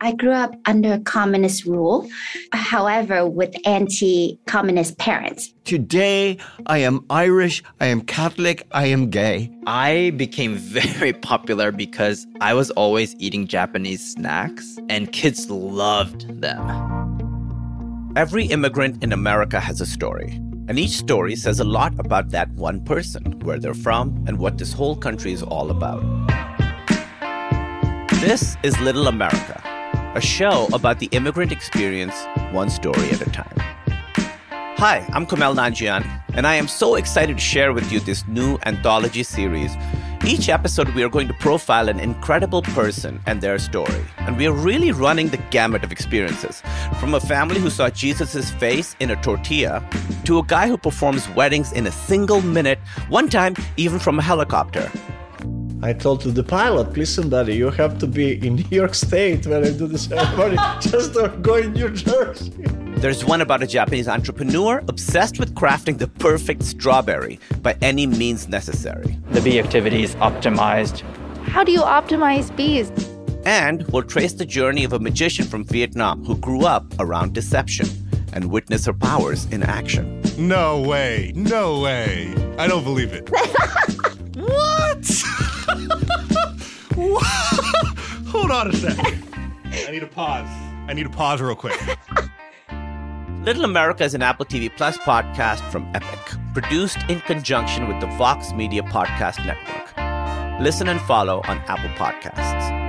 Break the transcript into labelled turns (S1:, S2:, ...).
S1: I grew up under communist rule, however, with anti communist parents.
S2: Today, I am Irish, I am Catholic, I am gay.
S3: I became very popular because I was always eating Japanese snacks, and kids loved them.
S4: Every immigrant in America has a story. And each story says a lot about that one person, where they're from, and what this whole country is all about. This is Little America, a show about the immigrant experience, one story at a time. Hi, I'm Kumail Nanjiani, and I am so excited to share with you this new anthology series. Each episode, we are going to profile an incredible person and their story. And we are really running the gamut of experiences from a family who saw Jesus' face in a tortilla to a guy who performs weddings in a single minute, one time even from a helicopter.
S5: I told to the pilot, listen, buddy, you have to be in New York State when I do the ceremony. Just don't go in New Jersey.
S4: There's one about a Japanese entrepreneur obsessed with crafting the perfect strawberry by any means necessary.
S3: The bee activity is optimized.
S6: How do you optimize bees?
S4: And we'll trace the journey of a magician from Vietnam who grew up around deception and witness her powers in action.
S7: No way. No way. I don't believe it. Hold on a second. I need a pause. I need a pause real quick.
S4: Little America is an Apple TV Plus podcast from Epic, produced in conjunction with the Vox Media Podcast Network. Listen and follow on Apple Podcasts.